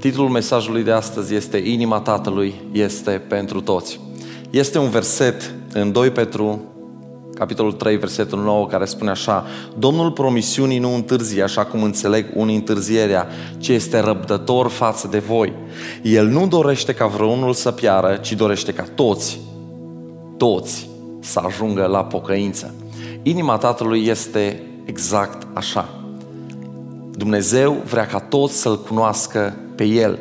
Titlul mesajului de astăzi este Inima Tatălui este pentru toți. Este un verset în 2 Petru, capitolul 3, versetul 9, care spune așa Domnul promisiunii nu întârzie, așa cum înțeleg unii întârzierea, ci este răbdător față de voi. El nu dorește ca vreunul să piară, ci dorește ca toți, toți să ajungă la pocăință. Inima Tatălui este exact așa. Dumnezeu vrea ca toți să-L cunoască pe El.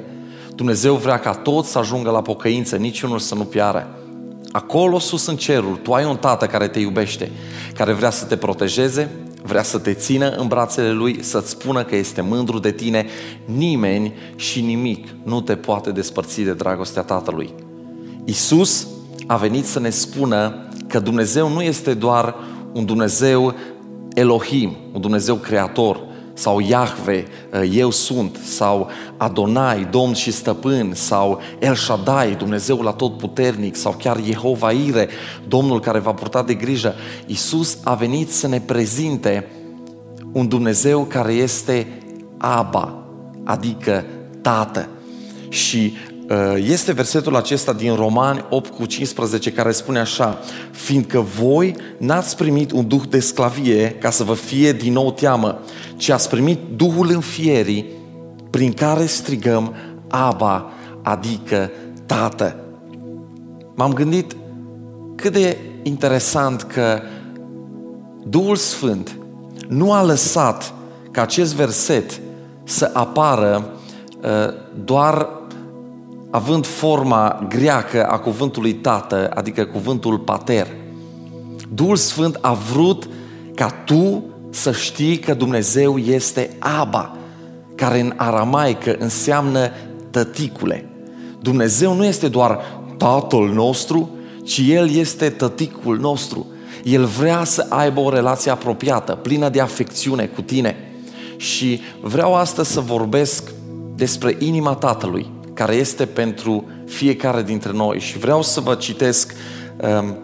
Dumnezeu vrea ca toți să ajungă la pocăință, niciunul să nu piară. Acolo sus în cerul, tu ai un tată care te iubește, care vrea să te protejeze, vrea să te țină în brațele lui, să-ți spună că este mândru de tine. Nimeni și nimic nu te poate despărți de dragostea Tatălui. Isus a venit să ne spună că Dumnezeu nu este doar un Dumnezeu Elohim, un Dumnezeu creator, sau Iahve, uh, eu sunt, sau Adonai, Domn și Stăpân, sau El Shaddai, Dumnezeul atotputernic, sau chiar Jehova Ire, Domnul care va purta de grijă. Isus a venit să ne prezinte un Dumnezeu care este Aba, adică Tată. Și Uh, este versetul acesta din Romani 8 cu 15 care spune așa Fiindcă voi n-ați primit un duh de sclavie ca să vă fie din nou teamă, ci ați primit Duhul înfierii prin care strigăm Aba, adică Tată. M-am gândit cât de interesant că Duhul Sfânt nu a lăsat ca acest verset să apară uh, doar având forma greacă a cuvântului tată, adică cuvântul pater. Duhul Sfânt a vrut ca tu să știi că Dumnezeu este Aba, care în aramaică înseamnă tăticule. Dumnezeu nu este doar Tatăl nostru, ci El este tăticul nostru. El vrea să aibă o relație apropiată, plină de afecțiune cu tine. Și vreau astăzi să vorbesc despre inima Tatălui care este pentru fiecare dintre noi. Și vreau să vă citesc um,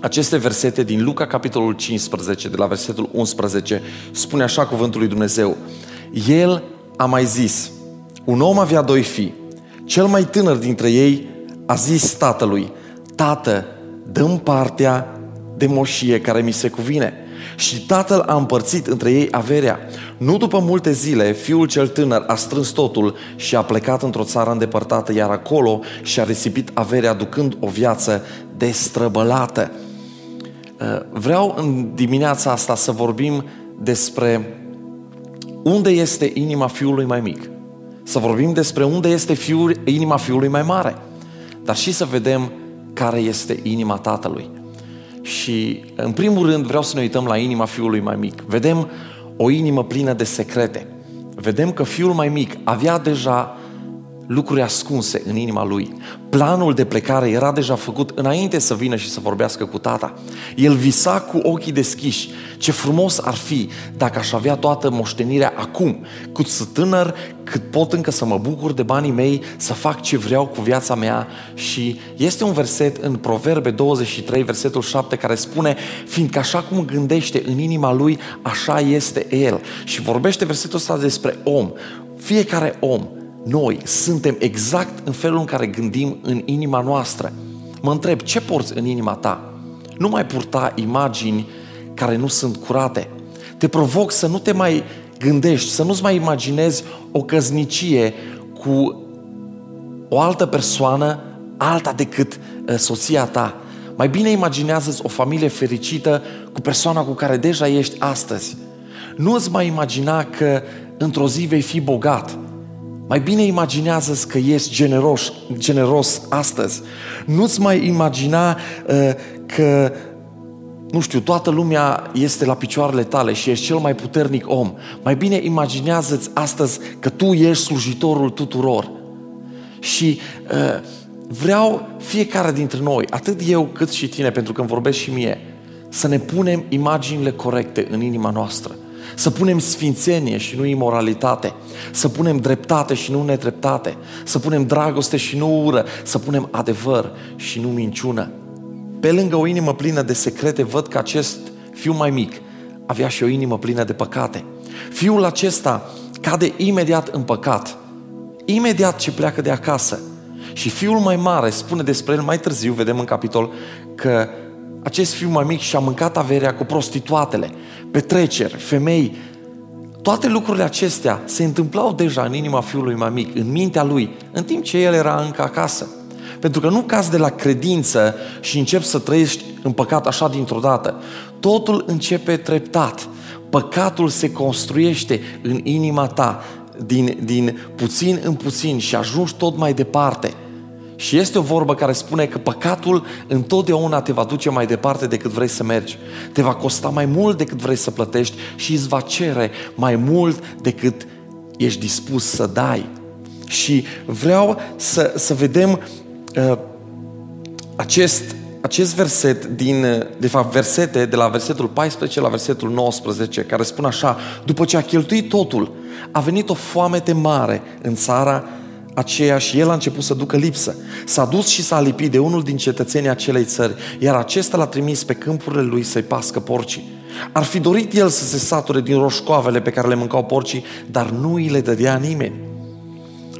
aceste versete din Luca, capitolul 15, de la versetul 11. Spune așa cuvântul lui Dumnezeu. El a mai zis, un om avea doi fii. Cel mai tânăr dintre ei a zis tatălui, Tată, dăm partea de moșie care mi se cuvine. Și tatăl a împărțit între ei averea. Nu după multe zile, fiul cel tânăr a strâns totul și a plecat într-o țară îndepărtată, iar acolo și-a risipit averea, ducând o viață destrăbălată. Uh, vreau în dimineața asta să vorbim despre unde este inima fiului mai mic. Să vorbim despre unde este fiul, inima fiului mai mare. Dar și să vedem care este inima tatălui. Și în primul rând vreau să ne uităm la inima fiului mai mic. Vedem o inimă plină de secrete. Vedem că fiul mai mic avea deja lucruri ascunse în inima lui. Planul de plecare era deja făcut înainte să vină și să vorbească cu tata. El visa cu ochii deschiși. Ce frumos ar fi dacă aș avea toată moștenirea acum, cât să tânăr, cât pot încă să mă bucur de banii mei, să fac ce vreau cu viața mea. Și este un verset în Proverbe 23, versetul 7, care spune, fiindcă așa cum gândește în inima lui, așa este el. Și vorbește versetul ăsta despre om. Fiecare om noi suntem exact în felul în care gândim în inima noastră. Mă întreb, ce porți în inima ta? Nu mai purta imagini care nu sunt curate. Te provoc să nu te mai gândești, să nu-ți mai imaginezi o căznicie cu o altă persoană, alta decât uh, soția ta. Mai bine imaginează o familie fericită cu persoana cu care deja ești astăzi. Nu îți mai imagina că într-o zi vei fi bogat, mai bine imaginează că ești generos, generos astăzi. Nu-ți mai imagina uh, că, nu știu, toată lumea este la picioarele tale și ești cel mai puternic om. Mai bine imaginează-ți astăzi că tu ești slujitorul tuturor. Și uh, vreau fiecare dintre noi, atât eu cât și tine, pentru că îmi vorbesc și mie, să ne punem imaginile corecte în inima noastră. Să punem sfințenie și nu imoralitate. Să punem dreptate și nu nedreptate. Să punem dragoste și nu ură. Să punem adevăr și nu minciună. Pe lângă o inimă plină de secrete, văd că acest fiu mai mic avea și o inimă plină de păcate. Fiul acesta cade imediat în păcat. Imediat ce pleacă de acasă. Și fiul mai mare spune despre el mai târziu, vedem în capitol, că acest fiu mai mic și-a mâncat averea cu prostituatele, petreceri, femei. Toate lucrurile acestea se întâmplau deja în inima fiului mai mic, în mintea lui, în timp ce el era încă acasă. Pentru că nu cazi de la credință și începi să trăiești în păcat așa dintr-o dată. Totul începe treptat. Păcatul se construiește în inima ta din, din puțin în puțin și ajungi tot mai departe. Și este o vorbă care spune că păcatul întotdeauna te va duce mai departe decât vrei să mergi. Te va costa mai mult decât vrei să plătești și îți va cere mai mult decât ești dispus să dai. Și vreau să, să vedem uh, acest, acest verset din, de fapt, versete de la versetul 14 la versetul 19, care spun așa, după ce a cheltuit totul, a venit o foamete mare în țara aceea și el a început să ducă lipsă. S-a dus și s-a lipit de unul din cetățenii acelei țări, iar acesta l-a trimis pe câmpurile lui să-i pască porcii. Ar fi dorit el să se sature din roșcoavele pe care le mâncau porcii, dar nu îi le dădea nimeni.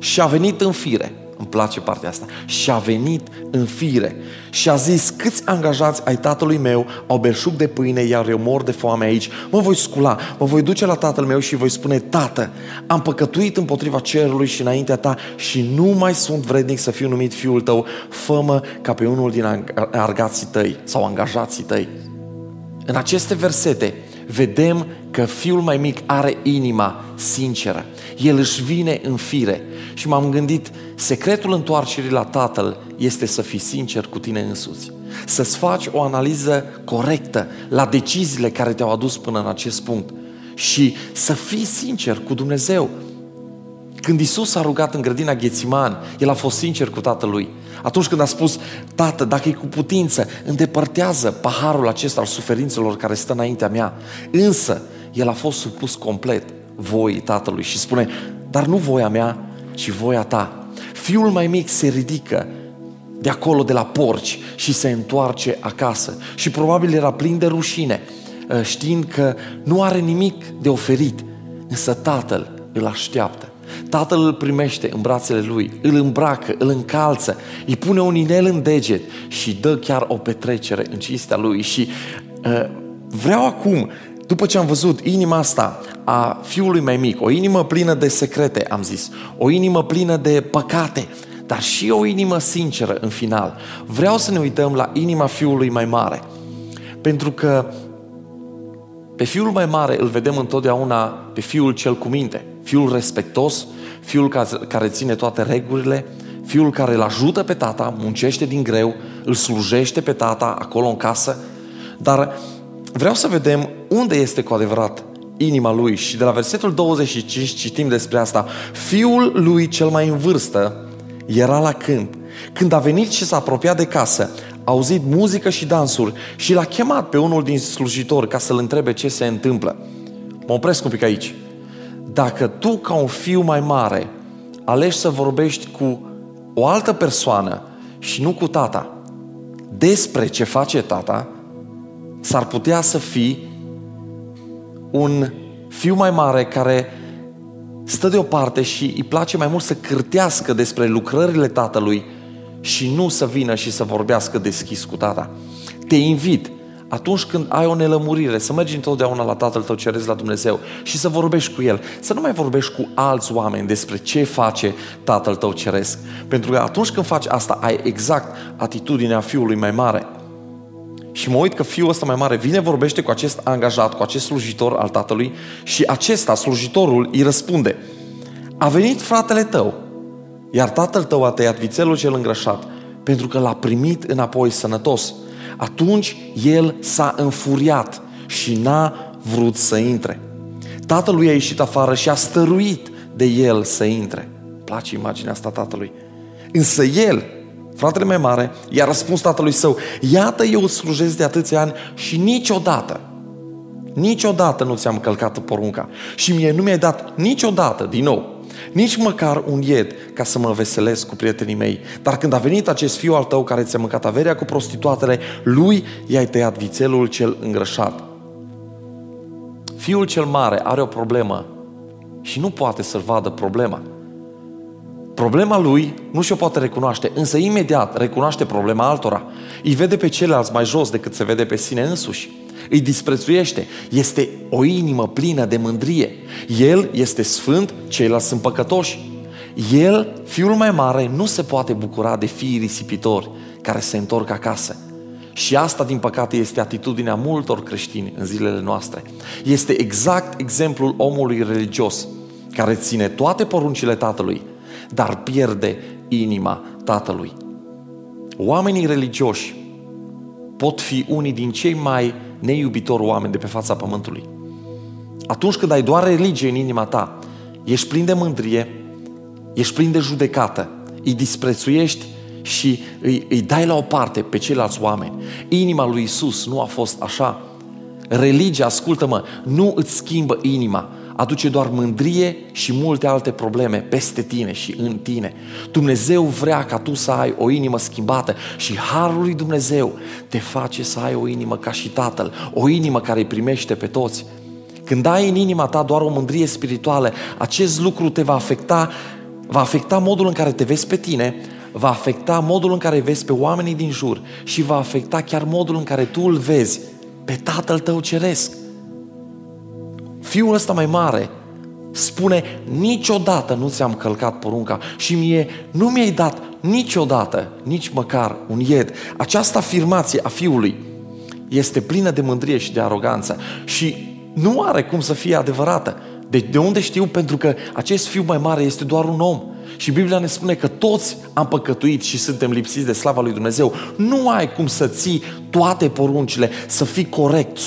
Și a venit în fire îmi place partea asta. Și a venit în fire și a zis, câți angajați ai tatălui meu au belșug de pâine, iar eu mor de foame aici. Mă voi scula, mă voi duce la tatăl meu și voi spune, tată, am păcătuit împotriva cerului și înaintea ta și nu mai sunt vrednic să fiu numit fiul tău, fămă ca pe unul din argații tăi sau angajații tăi. În aceste versete vedem că fiul mai mic are inima sinceră. El își vine în fire. Și m-am gândit, secretul întoarcerii la Tatăl este să fii sincer cu tine însuți. Să-ți faci o analiză corectă la deciziile care te-au adus până în acest punct. Și să fii sincer cu Dumnezeu. Când Isus a rugat în grădina Ghețiman, El a fost sincer cu Tatălui. Atunci când a spus, Tată, dacă e cu putință, îndepărtează paharul acesta al suferințelor care stă înaintea mea. Însă, El a fost supus complet voii Tatălui și spune, dar nu voia mea, ci voia ta. Fiul mai mic se ridică de acolo, de la porci și se întoarce acasă. Și probabil era plin de rușine, ă, știind că nu are nimic de oferit, însă tatăl îl așteaptă. Tatăl îl primește în brațele lui, îl îmbracă, îl încalță, îi pune un inel în deget și dă chiar o petrecere în cinstea lui. Și uh, vreau acum, după ce am văzut inima asta a fiului mai mic, o inimă plină de secrete, am zis, o inimă plină de păcate, dar și o inimă sinceră în final. Vreau să ne uităm la inima fiului mai mare. Pentru că pe fiul mai mare îl vedem întotdeauna pe fiul cel cu minte, fiul respectos, fiul care ține toate regulile, fiul care îl ajută pe tata, muncește din greu, îl slujește pe tata acolo în casă, dar vreau să vedem unde este cu adevărat inima lui și de la versetul 25 citim despre asta. Fiul lui cel mai în vârstă era la câmp. Când a venit și s-a apropiat de casă, a auzit muzică și dansuri și l-a chemat pe unul din slujitori ca să-l întrebe ce se întâmplă. Mă opresc un pic aici. Dacă tu, ca un fiu mai mare, alegi să vorbești cu o altă persoană și nu cu tata despre ce face tata, s-ar putea să fii un fiu mai mare care stă deoparte și îi place mai mult să cârtească despre lucrările tatălui și nu să vină și să vorbească deschis cu tata. Te invit atunci când ai o nelămurire, să mergi întotdeauna la Tatăl tău ceresc la Dumnezeu și să vorbești cu El. Să nu mai vorbești cu alți oameni despre ce face Tatăl tău ceresc. Pentru că atunci când faci asta, ai exact atitudinea fiului mai mare. Și mă uit că fiul ăsta mai mare vine, vorbește cu acest angajat, cu acest slujitor al tatălui și acesta, slujitorul, îi răspunde. A venit fratele tău, iar tatăl tău a tăiat vițelul cel îngrășat, pentru că l-a primit înapoi sănătos. Atunci el s-a înfuriat și n-a vrut să intre. Tatălui a ieșit afară și a stăruit de el să intre. Place imaginea asta tatălui. Însă el, Fratele mai mare i-a răspuns tatălui său, iată eu îți slujesc de atâția ani și niciodată, niciodată nu ți-am călcat porunca și mie nu mi-ai dat niciodată, din nou, nici măcar un ied ca să mă veselesc cu prietenii mei. Dar când a venit acest fiu al tău care ți-a mâncat averea cu prostituatele, lui i-ai tăiat vițelul cel îngrășat. Fiul cel mare are o problemă și nu poate să-l vadă problema. Problema lui nu și-o poate recunoaște, însă imediat recunoaște problema altora. Îi vede pe ceilalți mai jos decât se vede pe sine însuși. Îi disprețuiește. Este o inimă plină de mândrie. El este sfânt, ceilalți sunt păcătoși. El, fiul mai mare, nu se poate bucura de fiii risipitori care se întorc acasă. Și asta, din păcate, este atitudinea multor creștini în zilele noastre. Este exact exemplul omului religios care ține toate poruncile tatălui, dar pierde inima tatălui. Oamenii religioși pot fi unii din cei mai neiubitori oameni de pe fața pământului. Atunci când ai doar religie în inima ta, ești plin de mândrie, ești plin de judecată, îi disprețuiești și îi, îi dai la o parte pe ceilalți oameni. Inima lui Isus nu a fost așa. Religia, ascultă-mă, nu îți schimbă inima, aduce doar mândrie și multe alte probleme peste tine și în tine. Dumnezeu vrea ca tu să ai o inimă schimbată și Harul lui Dumnezeu te face să ai o inimă ca și Tatăl, o inimă care îi primește pe toți. Când ai în inima ta doar o mândrie spirituală, acest lucru te va afecta, va afecta modul în care te vezi pe tine, va afecta modul în care vezi pe oamenii din jur și va afecta chiar modul în care tu îl vezi pe Tatăl tău ceresc. Fiul ăsta mai mare spune, niciodată nu ți-am călcat porunca și mie nu mi-ai dat niciodată, nici măcar un ied. Această afirmație a fiului este plină de mândrie și de aroganță și nu are cum să fie adevărată. De, de unde știu? Pentru că acest fiu mai mare este doar un om. Și Biblia ne spune că toți am păcătuit și suntem lipsiți de slava lui Dumnezeu. Nu ai cum să ții toate poruncile, să fii corect 100%.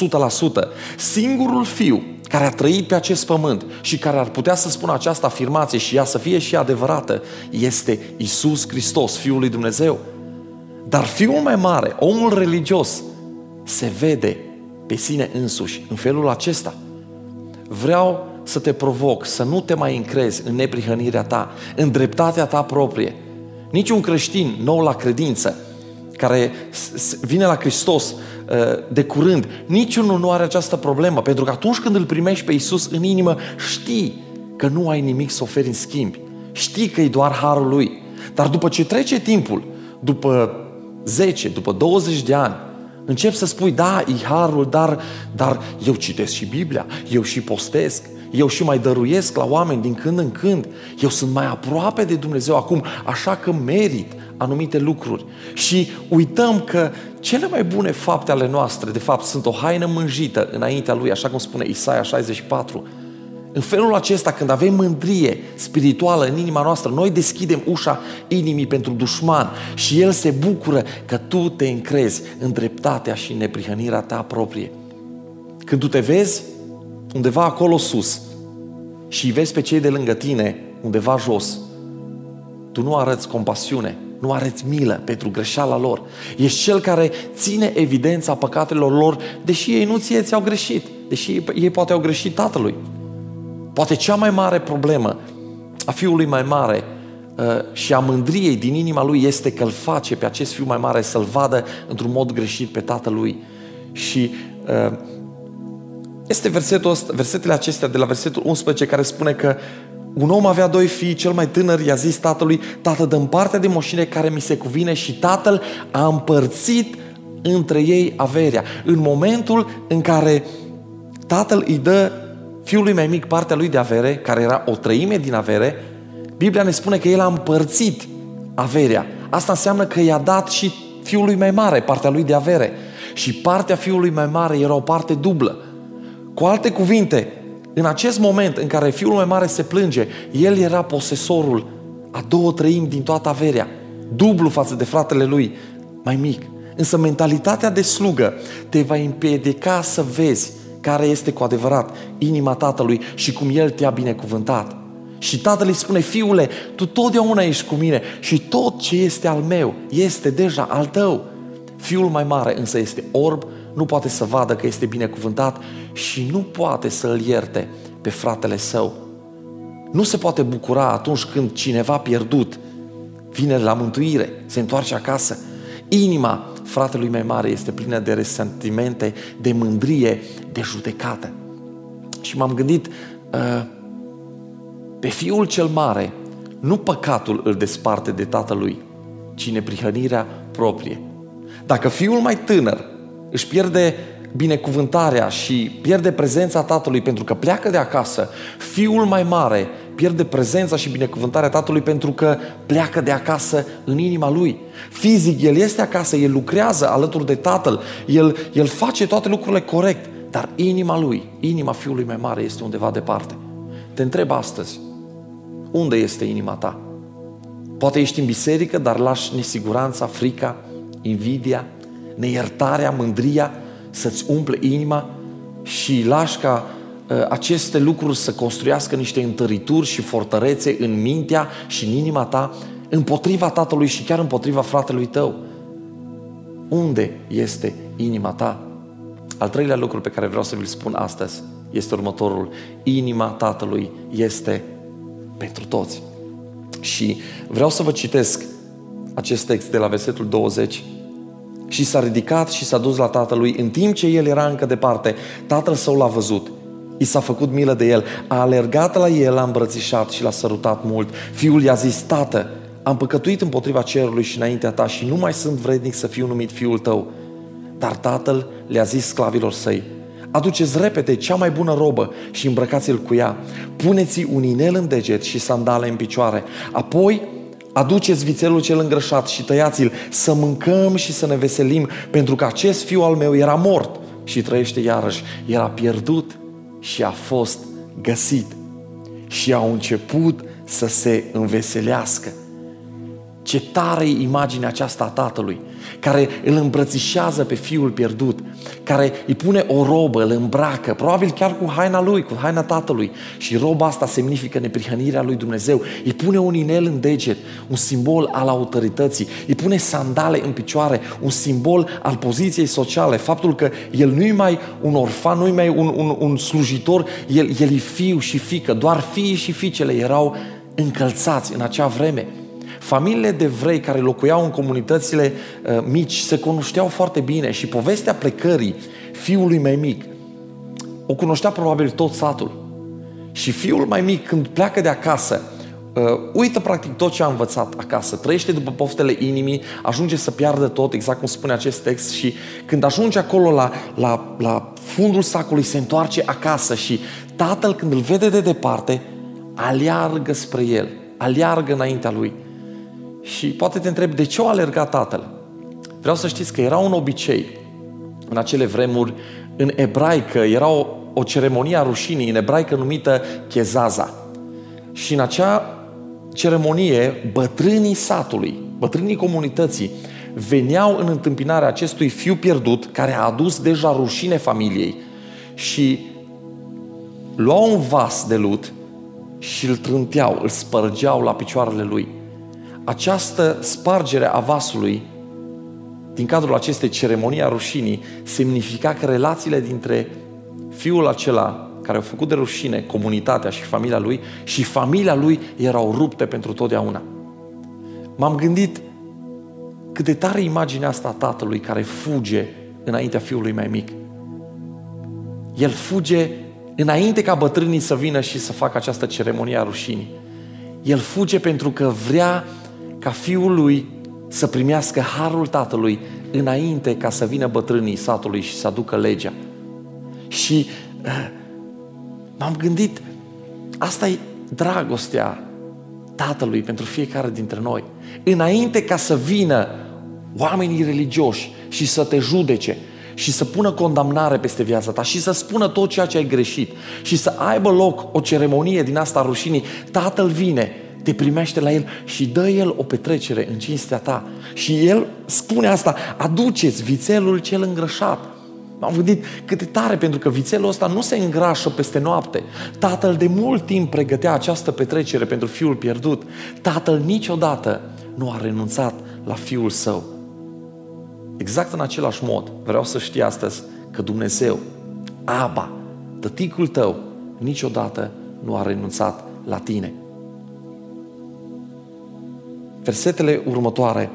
Singurul fiu care a trăit pe acest pământ și care ar putea să spună această afirmație și ea să fie și adevărată, este Isus Hristos, Fiul lui Dumnezeu. Dar fiul mai mare, omul religios, se vede pe sine însuși în felul acesta. Vreau să te provoc să nu te mai încrezi în neprihănirea ta, în dreptatea ta proprie. Niciun creștin nou la credință care vine la Hristos uh, de curând, niciunul nu are această problemă, pentru că atunci când îl primești pe Isus în inimă, știi că nu ai nimic să oferi în schimb. Știi că e doar harul lui. Dar după ce trece timpul, după 10, după 20 de ani, încep să spui, da, e harul, dar, dar eu citesc și Biblia, eu și postesc, eu și mai dăruiesc la oameni din când în când, eu sunt mai aproape de Dumnezeu acum, așa că merit anumite lucruri. Și uităm că cele mai bune fapte ale noastre, de fapt, sunt o haină mânjită înaintea Lui, așa cum spune Isaia 64. În felul acesta, când avem mândrie spirituală în inima noastră, noi deschidem ușa inimii pentru dușman și el se bucură că tu te încrezi în dreptatea și în neprihănirea ta proprie. Când tu te vezi undeva acolo sus și îi vezi pe cei de lângă tine undeva jos, tu nu arăți compasiune, nu arăți milă pentru greșeala lor. Ești cel care ține evidența păcatelor lor, deși ei nu ție ți-au greșit, deși ei, ei poate au greșit tatălui. Poate cea mai mare problemă a fiului mai mare uh, și a mândriei din inima lui este că îl face pe acest fiu mai mare să-l vadă într-un mod greșit pe tatălui. Și uh, este versetul ăsta, versetele acestea de la versetul 11 care spune că un om avea doi fii, cel mai tânăr i-a zis tatălui, tată, dă partea de moșine care mi se cuvine și tatăl a împărțit între ei averea. În momentul în care tatăl îi dă fiului mai mic partea lui de avere, care era o treime din avere, Biblia ne spune că el a împărțit averea. Asta înseamnă că i-a dat și fiului mai mare partea lui de avere. Și partea fiului mai mare era o parte dublă. Cu alte cuvinte, în acest moment în care fiul mai mare se plânge, el era posesorul a două treimi din toată averea, dublu față de fratele lui mai mic. Însă mentalitatea de slugă te va împiedica să vezi care este cu adevărat inima tatălui și cum el te-a binecuvântat. Și tatăl îi spune, fiule, tu totdeauna ești cu mine și tot ce este al meu este deja al tău. Fiul mai mare însă este orb, nu poate să vadă că este binecuvântat și nu poate să îl ierte pe fratele său. Nu se poate bucura atunci când cineva pierdut vine la mântuire, se întoarce acasă. Inima fratelui mai mare este plină de resentimente, de mândrie, de judecată. Și m-am gândit, uh, pe fiul cel mare Nu păcatul îl desparte de tatălui, ci neprihănirea proprie. Dacă fiul mai tânăr își pierde binecuvântarea și pierde prezența tatălui pentru că pleacă de acasă, fiul mai mare pierde prezența și binecuvântarea tatălui pentru că pleacă de acasă în inima lui. Fizic, el este acasă, el lucrează alături de tatăl, el, el face toate lucrurile corect, dar inima lui, inima fiului mai mare este undeva departe. Te întreb astăzi, unde este inima ta? Poate ești în biserică, dar lași nesiguranța, frica, invidia, neiertarea, mândria să-ți umple inima și lași ca uh, aceste lucruri să construiască niște întărituri și fortărețe în mintea și în inima ta împotriva tatălui și chiar împotriva fratelui tău. Unde este inima ta? Al treilea lucru pe care vreau să vi-l spun astăzi este următorul. Inima Tatălui este pentru toți. Și vreau să vă citesc acest text de la versetul 20. Și s-a ridicat și s-a dus la tatălui în timp ce el era încă departe. Tatăl său l-a văzut. I s-a făcut milă de el. A alergat la el, l-a îmbrățișat și l-a sărutat mult. Fiul i-a zis, tată, am păcătuit împotriva cerului și înaintea ta și nu mai sunt vrednic să fiu numit fiul tău. Dar tatăl le-a zis sclavilor săi, aduceți repede cea mai bună robă și îmbrăcați-l cu ea. Puneți un inel în deget și sandale în picioare. Apoi aduceți vițelul cel îngrășat și tăiați-l să mâncăm și să ne veselim, pentru că acest fiu al meu era mort și trăiește iarăși. Era pierdut și a fost găsit. Și au început să se înveselească. Ce tare e imaginea aceasta a Tatălui, care îl îmbrățișează pe Fiul pierdut, care îi pune o robă, îl îmbracă, probabil chiar cu haina lui, cu haina Tatălui. Și roba asta semnifică neprihănirea lui Dumnezeu. Îi pune un inel în deget, un simbol al autorității. Îi pune sandale în picioare, un simbol al poziției sociale. Faptul că el nu-i mai un orfan, nu-i mai un, un, un slujitor, el, el e fiu și fică. Doar fiii și fiicele erau încălțați în acea vreme. Familiile de vrei care locuiau în comunitățile uh, mici se cunoșteau foarte bine și povestea plecării fiului mai mic o cunoștea probabil tot satul. Și fiul mai mic, când pleacă de acasă, uh, uită practic tot ce a învățat acasă, trăiește după poftele inimii, ajunge să piardă tot, exact cum spune acest text, și când ajunge acolo la, la, la fundul sacului, se întoarce acasă și tatăl, când îl vede de departe, aleargă spre el, aleargă înaintea lui și poate te întreb, de ce o alerga tatăl? Vreau să știți că era un obicei în acele vremuri, în ebraică, era o, o ceremonie a rușinii, în ebraică numită chezaza. Și în acea ceremonie, bătrânii satului, bătrânii comunității, veneau în întâmpinarea acestui fiu pierdut, care a adus deja rușine familiei și luau un vas de lut și îl trânteau, îl spărgeau la picioarele lui această spargere a vasului din cadrul acestei ceremonii a rușinii semnifica că relațiile dintre fiul acela care a făcut de rușine comunitatea și familia lui și familia lui erau rupte pentru totdeauna. M-am gândit cât de tare imaginea asta a tatălui care fuge înaintea fiului mai mic. El fuge înainte ca bătrânii să vină și să facă această ceremonie a rușinii. El fuge pentru că vrea ca fiul lui să primească harul tatălui înainte ca să vină bătrânii satului și să aducă legea. Și uh, m-am gândit, asta e dragostea tatălui pentru fiecare dintre noi. Înainte ca să vină oamenii religioși și să te judece și să pună condamnare peste viața ta și să spună tot ceea ce ai greșit și să aibă loc o ceremonie din asta rușinii, tatăl vine te primește la El și dă El o petrecere în cinstea ta. Și El spune asta, aduceți vițelul cel îngrășat. M-am gândit cât de tare, pentru că vițelul ăsta nu se îngrașă peste noapte. Tatăl de mult timp pregătea această petrecere pentru fiul pierdut. Tatăl niciodată nu a renunțat la fiul său. Exact în același mod, vreau să știi astăzi că Dumnezeu, Aba, tăticul tău, niciodată nu a renunțat la tine versetele următoare.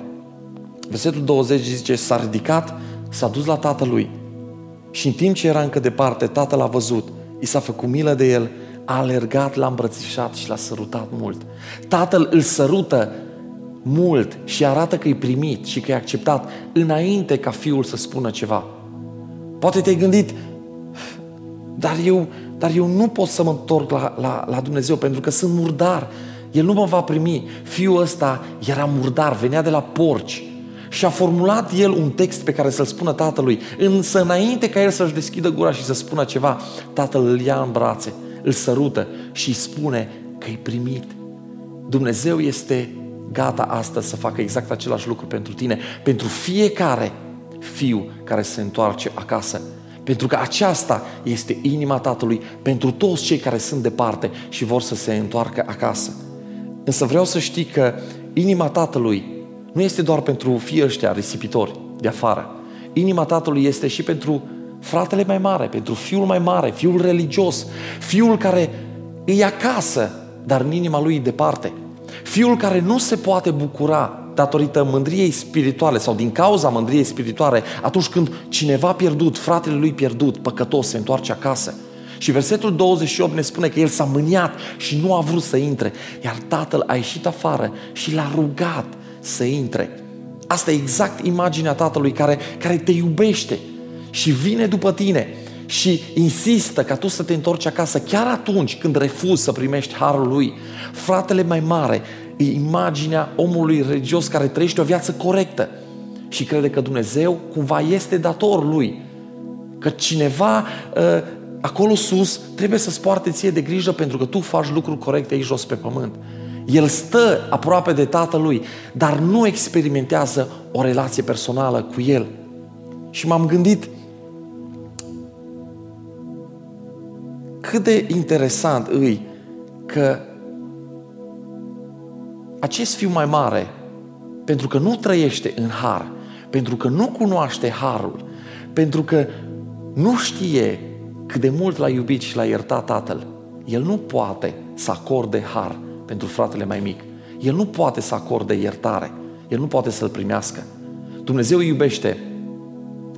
Versetul 20 zice, s-a ridicat, s-a dus la tatălui și în timp ce era încă departe, tatăl a văzut, i s-a făcut milă de el, a alergat, l-a îmbrățișat și l-a sărutat mult. Tatăl îl sărută mult și arată că e primit și că e acceptat înainte ca fiul să spună ceva. Poate te-ai gândit, dar eu, dar eu nu pot să mă întorc la, la, la Dumnezeu pentru că sunt murdar. El nu mă va primi. Fiul ăsta era murdar, venea de la porci. Și a formulat el un text pe care să-l spună tatălui. Însă înainte ca el să-și deschidă gura și să spună ceva, tatăl îl ia în brațe, îl sărută și îi spune că e primit. Dumnezeu este gata astăzi să facă exact același lucru pentru tine, pentru fiecare fiu care se întoarce acasă. Pentru că aceasta este inima Tatălui pentru toți cei care sunt departe și vor să se întoarcă acasă. Însă vreau să știi că inima Tatălui nu este doar pentru fii ăștia risipitori de afară. Inima Tatălui este și pentru fratele mai mare, pentru fiul mai mare, fiul religios, fiul care e acasă, dar în inima lui e departe. Fiul care nu se poate bucura datorită mândriei spirituale sau din cauza mândriei spirituale atunci când cineva pierdut, fratele lui pierdut, păcătos, se întoarce acasă. Și versetul 28 ne spune că el s-a mâniat și nu a vrut să intre, iar tatăl a ieșit afară și l-a rugat să intre. Asta e exact imaginea tatălui care, care te iubește și vine după tine și insistă ca tu să te întorci acasă chiar atunci când refuzi să primești harul lui. Fratele mai mare e imaginea omului religios care trăiește o viață corectă și crede că Dumnezeu cumva este dator lui. Că cineva uh, acolo sus trebuie să-ți poarte ție de grijă pentru că tu faci lucruri corecte aici jos pe pământ. El stă aproape de tatălui, dar nu experimentează o relație personală cu el. Și m-am gândit cât de interesant îi că acest fiu mai mare, pentru că nu trăiește în har, pentru că nu cunoaște harul, pentru că nu știe cât de mult l-a iubit și l-a iertat tatăl, el nu poate să acorde har pentru fratele mai mic. El nu poate să acorde iertare. El nu poate să-l primească. Dumnezeu îi iubește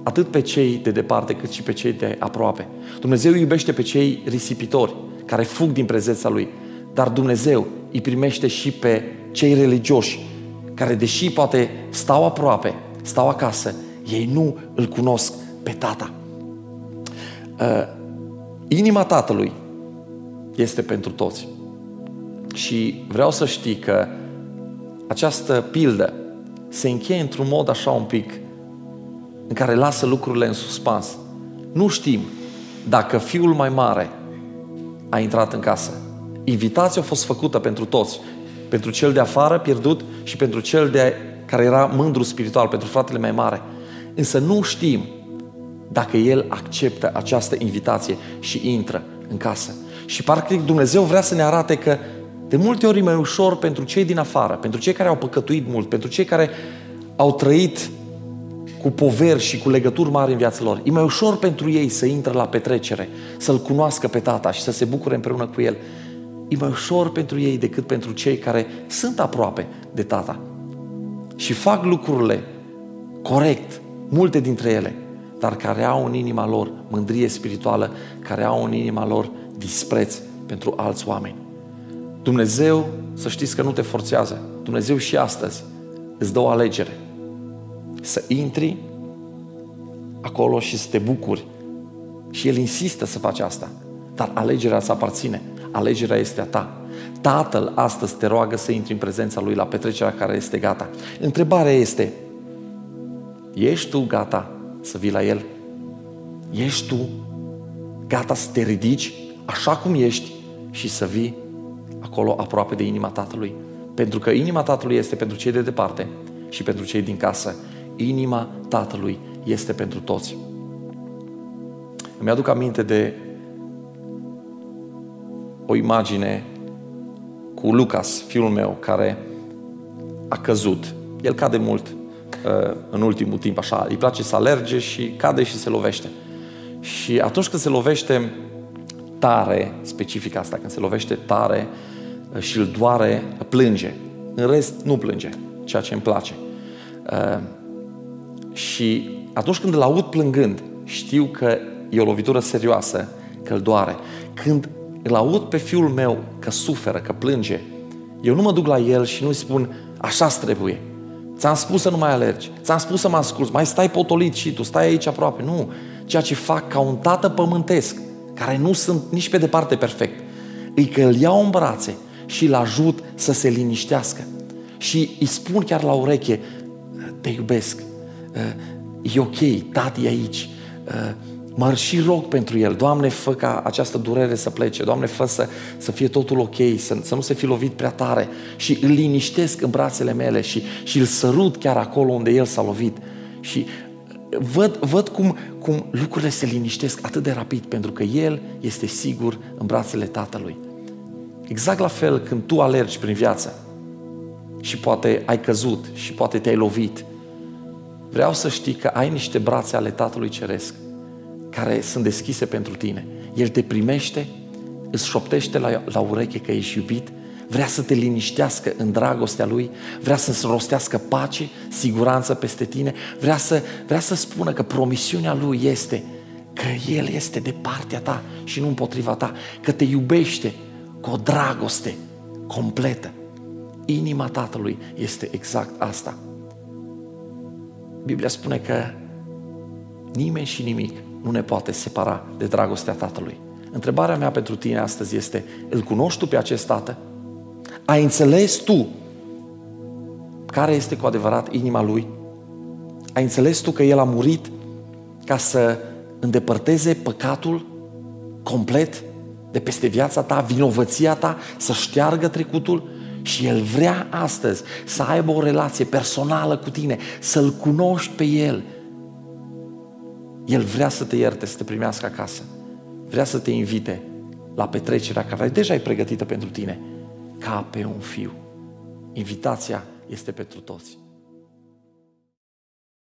atât pe cei de departe cât și pe cei de aproape. Dumnezeu îi iubește pe cei risipitori care fug din prezența Lui. Dar Dumnezeu îi primește și pe cei religioși care, deși poate stau aproape, stau acasă, ei nu îl cunosc pe Tata. Uh, inima Tatălui este pentru toți. Și vreau să știi că această pildă se încheie într-un mod așa un pic în care lasă lucrurile în suspans. Nu știm dacă fiul mai mare a intrat în casă. Invitația a fost făcută pentru toți. Pentru cel de afară pierdut și pentru cel de care era mândru spiritual, pentru fratele mai mare. Însă nu știm dacă el acceptă această invitație și intră în casă. Și parcă Dumnezeu vrea să ne arate că de multe ori e mai ușor pentru cei din afară, pentru cei care au păcătuit mult, pentru cei care au trăit cu poveri și cu legături mari în viața lor. E mai ușor pentru ei să intre la petrecere, să-L cunoască pe Tata și să se bucure împreună cu El. E mai ușor pentru ei decât pentru cei care sunt aproape de Tata și fac lucrurile corect, multe dintre ele, dar care au în inima lor mândrie spirituală, care au în inima lor dispreț pentru alți oameni. Dumnezeu, să știți că nu te forțează. Dumnezeu și astăzi îți dă o alegere. Să intri acolo și să te bucuri. Și El insistă să faci asta. Dar alegerea să aparține. Alegerea este a ta. Tatăl astăzi te roagă să intri în prezența Lui la petrecerea care este gata. Întrebarea este, ești tu gata să vii la El? Ești tu gata să te ridici așa cum ești și să vii acolo aproape de inima Tatălui. Pentru că inima Tatălui este pentru cei de departe și pentru cei din casă. Inima Tatălui este pentru toți. Îmi aduc aminte de o imagine cu Lucas, fiul meu, care a căzut. El cade mult uh, în ultimul timp, așa. Îi place să alerge și cade și se lovește. Și atunci când se lovește tare, specific asta, când se lovește tare, și îl doare, plânge. În rest, nu plânge, ceea ce îmi place. Uh, și atunci când îl aud plângând, știu că e o lovitură serioasă, că îl doare. Când îl aud pe fiul meu că suferă, că plânge, eu nu mă duc la el și nu-i spun, așa trebuie. Ți-am spus să nu mai alergi, ți-am spus să mă asculți, mai stai potolit și tu, stai aici aproape. Nu, ceea ce fac ca un tată pământesc, care nu sunt nici pe departe perfect, îi că îl iau în brațe și îl ajut să se liniștească. Și îi spun chiar la ureche, te iubesc, e ok, tati e aici, mă și rog pentru el, Doamne, fă ca această durere să plece, Doamne, fă să, să fie totul ok, să, să nu se fi lovit prea tare. Și îl liniștesc în brațele mele și, și îl sărut chiar acolo unde el s-a lovit. Și văd, văd cum, cum lucrurile se liniștesc atât de rapid pentru că el este sigur în brațele tatălui. Exact la fel când tu alergi prin viață și poate ai căzut și poate te-ai lovit, vreau să știi că ai niște brațe ale Tatălui Ceresc care sunt deschise pentru tine. El te primește, îți șoptește la, la ureche că ești iubit, vrea să te liniștească în dragostea Lui, vrea să-ți rostească pace, siguranță peste tine, vrea să, vrea să spună că promisiunea Lui este că El este de partea ta și nu împotriva ta, că te iubește cu o dragoste completă. Inima Tatălui este exact asta. Biblia spune că nimeni și nimic nu ne poate separa de dragostea Tatălui. Întrebarea mea pentru tine astăzi este, îl cunoști tu pe acest Tată? Ai înțeles tu care este cu adevărat inima Lui? Ai înțeles tu că El a murit ca să îndepărteze păcatul complet de peste viața ta, vinovăția ta, să șteargă trecutul? Și El vrea astăzi să aibă o relație personală cu tine, să-L cunoști pe El, el vrea să te ierte, să te primească acasă. Vrea să te invite la petrecerea care deja e pregătită pentru tine, ca pe un fiu. Invitația este pentru toți.